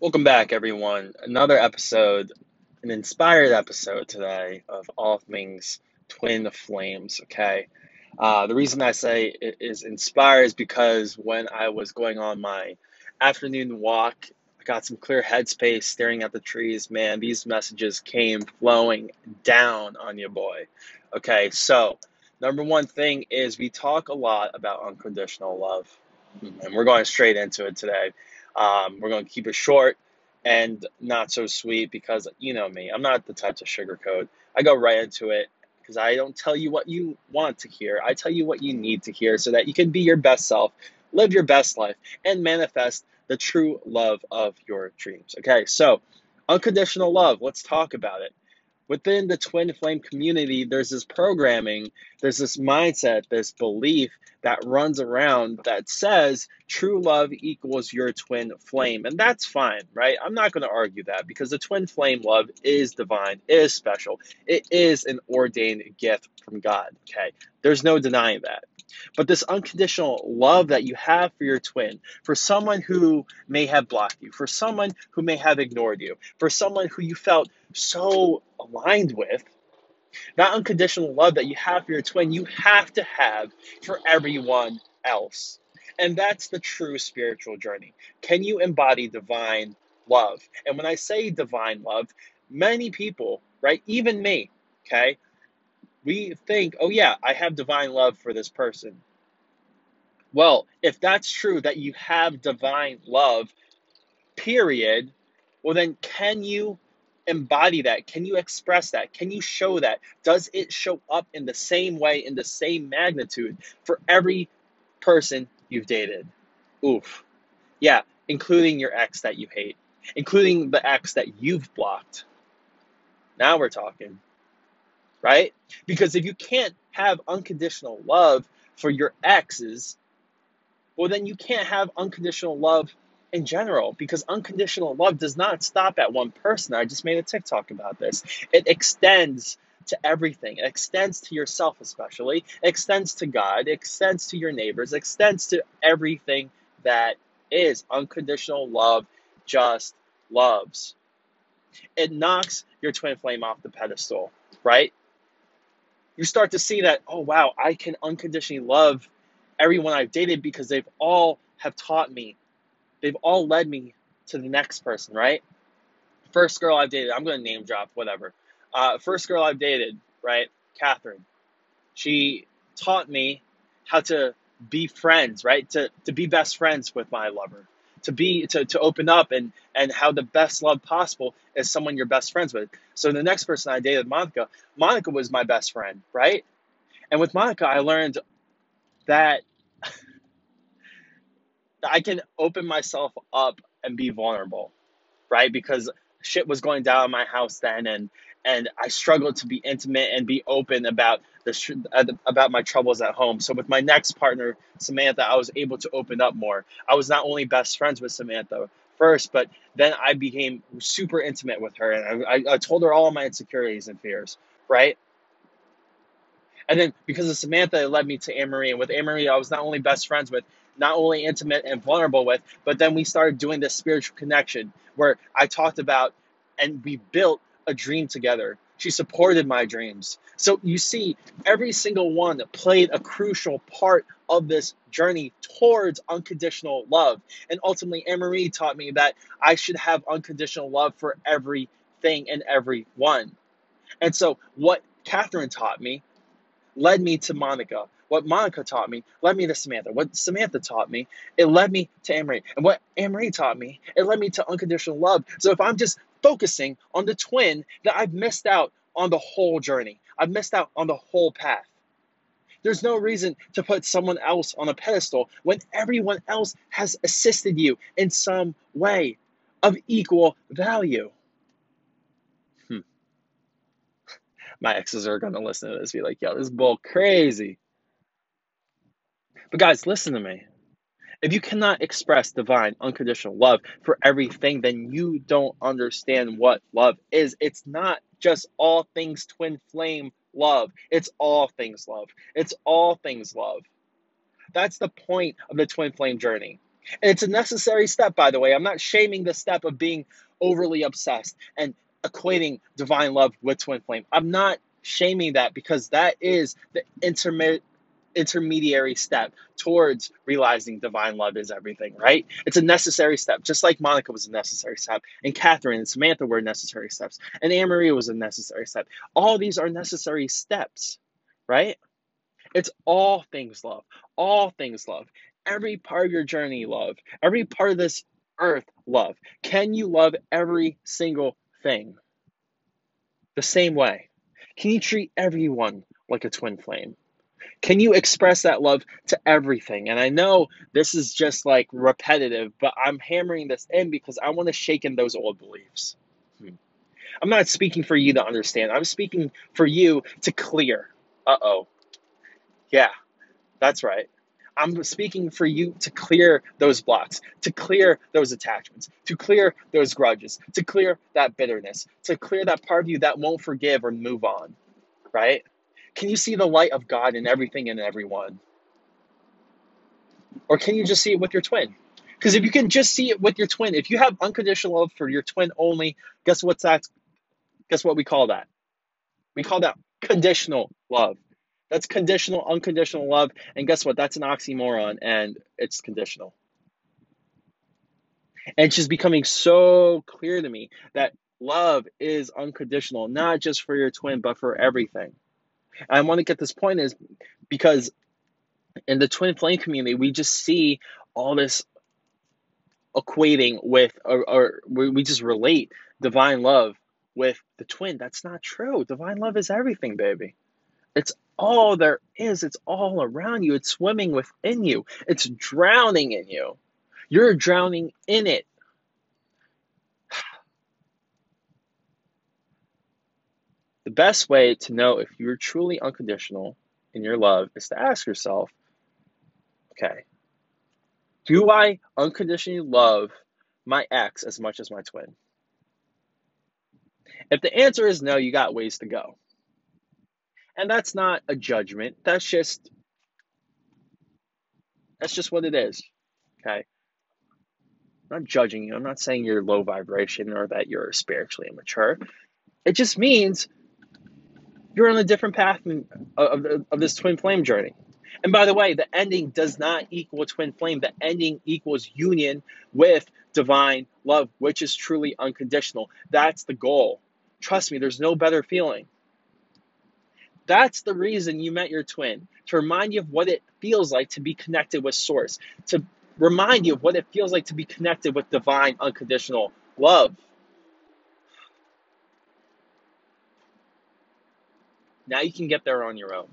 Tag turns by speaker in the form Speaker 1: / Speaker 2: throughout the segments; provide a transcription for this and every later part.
Speaker 1: Welcome back, everyone. Another episode, an inspired episode today of all things twin flames. Okay. Uh, the reason I say it is inspired is because when I was going on my afternoon walk, I got some clear headspace staring at the trees. Man, these messages came flowing down on you, boy. Okay. So, number one thing is we talk a lot about unconditional love, and we're going straight into it today. Um, we're going to keep it short and not so sweet because you know me, I'm not the type to sugarcoat. I go right into it because I don't tell you what you want to hear. I tell you what you need to hear so that you can be your best self, live your best life, and manifest the true love of your dreams. Okay, so unconditional love, let's talk about it within the twin flame community, there's this programming, there's this mindset, this belief that runs around that says true love equals your twin flame. And that's fine, right? I'm not going to argue that because the twin flame love is divine, is special, it is an ordained gift from God. Okay. There's no denying that. But this unconditional love that you have for your twin, for someone who may have blocked you, for someone who may have ignored you, for someone who you felt so aligned with, that unconditional love that you have for your twin, you have to have for everyone else. And that's the true spiritual journey. Can you embody divine love? And when I say divine love, many people, right, even me, okay, we think, oh, yeah, I have divine love for this person. Well, if that's true that you have divine love, period, well, then can you embody that? Can you express that? Can you show that? Does it show up in the same way, in the same magnitude for every person you've dated? Oof. Yeah, including your ex that you hate, including the ex that you've blocked. Now we're talking right? Because if you can't have unconditional love for your exes, well, then you can't have unconditional love in general because unconditional love does not stop at one person. I just made a TikTok about this. It extends to everything. It extends to yourself, especially. It extends to God. It extends to your neighbors. It extends to everything that is. Unconditional love just loves. It knocks your twin flame off the pedestal, right? you start to see that, oh wow, I can unconditionally love everyone I've dated because they've all have taught me. They've all led me to the next person, right? First girl I've dated, I'm gonna name drop, whatever. Uh, first girl I've dated, right? Catherine. She taught me how to be friends, right? To to be best friends with my lover to be to, to open up and and how the best love possible is someone you're best friends with. So the next person I dated, Monica, Monica was my best friend, right? And with Monica, I learned that I can open myself up and be vulnerable, right? Because shit was going down in my house then, and and I struggled to be intimate and be open about uh, the about my troubles at home. So with my next partner, Samantha, I was able to open up more. I was not only best friends with Samantha first, but then I became super intimate with her, and I, I told her all my insecurities and fears, right? And then because of Samantha, it led me to Anne Marie. And with Anne Marie, I was not only best friends with, not only intimate and vulnerable with, but then we started doing this spiritual connection where I talked about and we built a dream together. She supported my dreams. So you see, every single one played a crucial part of this journey towards unconditional love. And ultimately, Anne Marie taught me that I should have unconditional love for everything and everyone. And so, what Catherine taught me led me to Monica. What Monica taught me led me to Samantha. What Samantha taught me, it led me to Anne-Marie. And what Anne-Marie taught me, it led me to unconditional love. So if I'm just focusing on the twin, that I've missed out on the whole journey. I've missed out on the whole path. There's no reason to put someone else on a pedestal when everyone else has assisted you in some way of equal value. Hmm. My exes are going to listen to this be like, yo, this is bull crazy. But guys, listen to me. If you cannot express divine, unconditional love for everything, then you don't understand what love is. It's not just all things twin flame love, it's all things love. It's all things love. That's the point of the twin flame journey. And it's a necessary step, by the way. I'm not shaming the step of being overly obsessed and equating divine love with twin flame. I'm not shaming that because that is the intermediate intermediary step towards realizing divine love is everything, right? It's a necessary step, just like Monica was a necessary step, and Catherine and Samantha were necessary steps, and Anne Marie was a necessary step. All these are necessary steps, right? It's all things love, all things love. Every part of your journey, love. Every part of this earth, love. Can you love every single thing the same way? Can you treat everyone like a twin flame? Can you express that love to everything? And I know this is just like repetitive, but I'm hammering this in because I want to shake in those old beliefs. Hmm. I'm not speaking for you to understand, I'm speaking for you to clear. Uh oh. Yeah, that's right. I'm speaking for you to clear those blocks, to clear those attachments, to clear those grudges, to clear that bitterness, to clear that part of you that won't forgive or move on, right? Can you see the light of God in everything and everyone? Or can you just see it with your twin? Because if you can just see it with your twin, if you have unconditional love for your twin only, guess what's that? Guess what we call that? We call that conditional love. That's conditional, unconditional love. And guess what? That's an oxymoron and it's conditional. And just becoming so clear to me that love is unconditional, not just for your twin, but for everything. I want to get this point is because in the twin flame community, we just see all this equating with, or, or we just relate divine love with the twin. That's not true. Divine love is everything, baby. It's all there is. It's all around you. It's swimming within you. It's drowning in you. You're drowning in it. The best way to know if you're truly unconditional in your love is to ask yourself, okay, do I unconditionally love my ex as much as my twin? If the answer is no, you got ways to go. And that's not a judgment. That's just that's just what it is. Okay? I'm not judging you. I'm not saying you're low vibration or that you're spiritually immature. It just means you're on a different path of, of, of this twin flame journey. And by the way, the ending does not equal twin flame. The ending equals union with divine love, which is truly unconditional. That's the goal. Trust me, there's no better feeling. That's the reason you met your twin, to remind you of what it feels like to be connected with Source, to remind you of what it feels like to be connected with divine, unconditional love. Now you can get there on your own.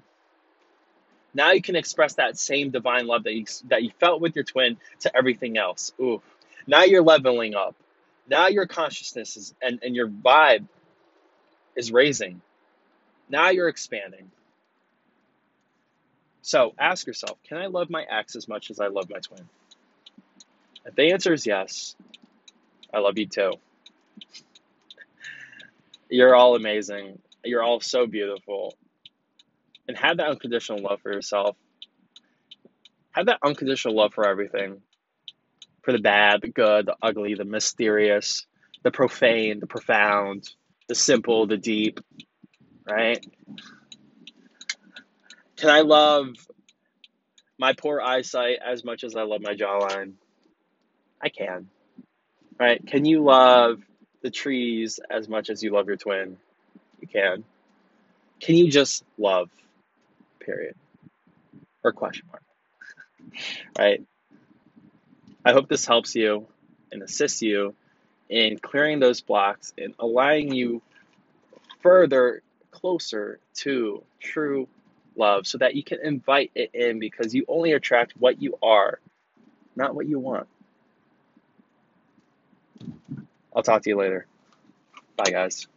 Speaker 1: Now you can express that same divine love that you, that you felt with your twin to everything else. Ooh. Now you're leveling up. Now your consciousness is, and, and your vibe is raising. Now you're expanding. So ask yourself can I love my ex as much as I love my twin? If the answer is yes, I love you too. You're all amazing. You're all so beautiful. And have that unconditional love for yourself. Have that unconditional love for everything for the bad, the good, the ugly, the mysterious, the profane, the profound, the simple, the deep, right? Can I love my poor eyesight as much as I love my jawline? I can. Right? Can you love the trees as much as you love your twin? You can. Can you just love? Period. Or question mark. right? I hope this helps you and assists you in clearing those blocks and allowing you further closer to true love so that you can invite it in because you only attract what you are, not what you want. I'll talk to you later. Bye, guys.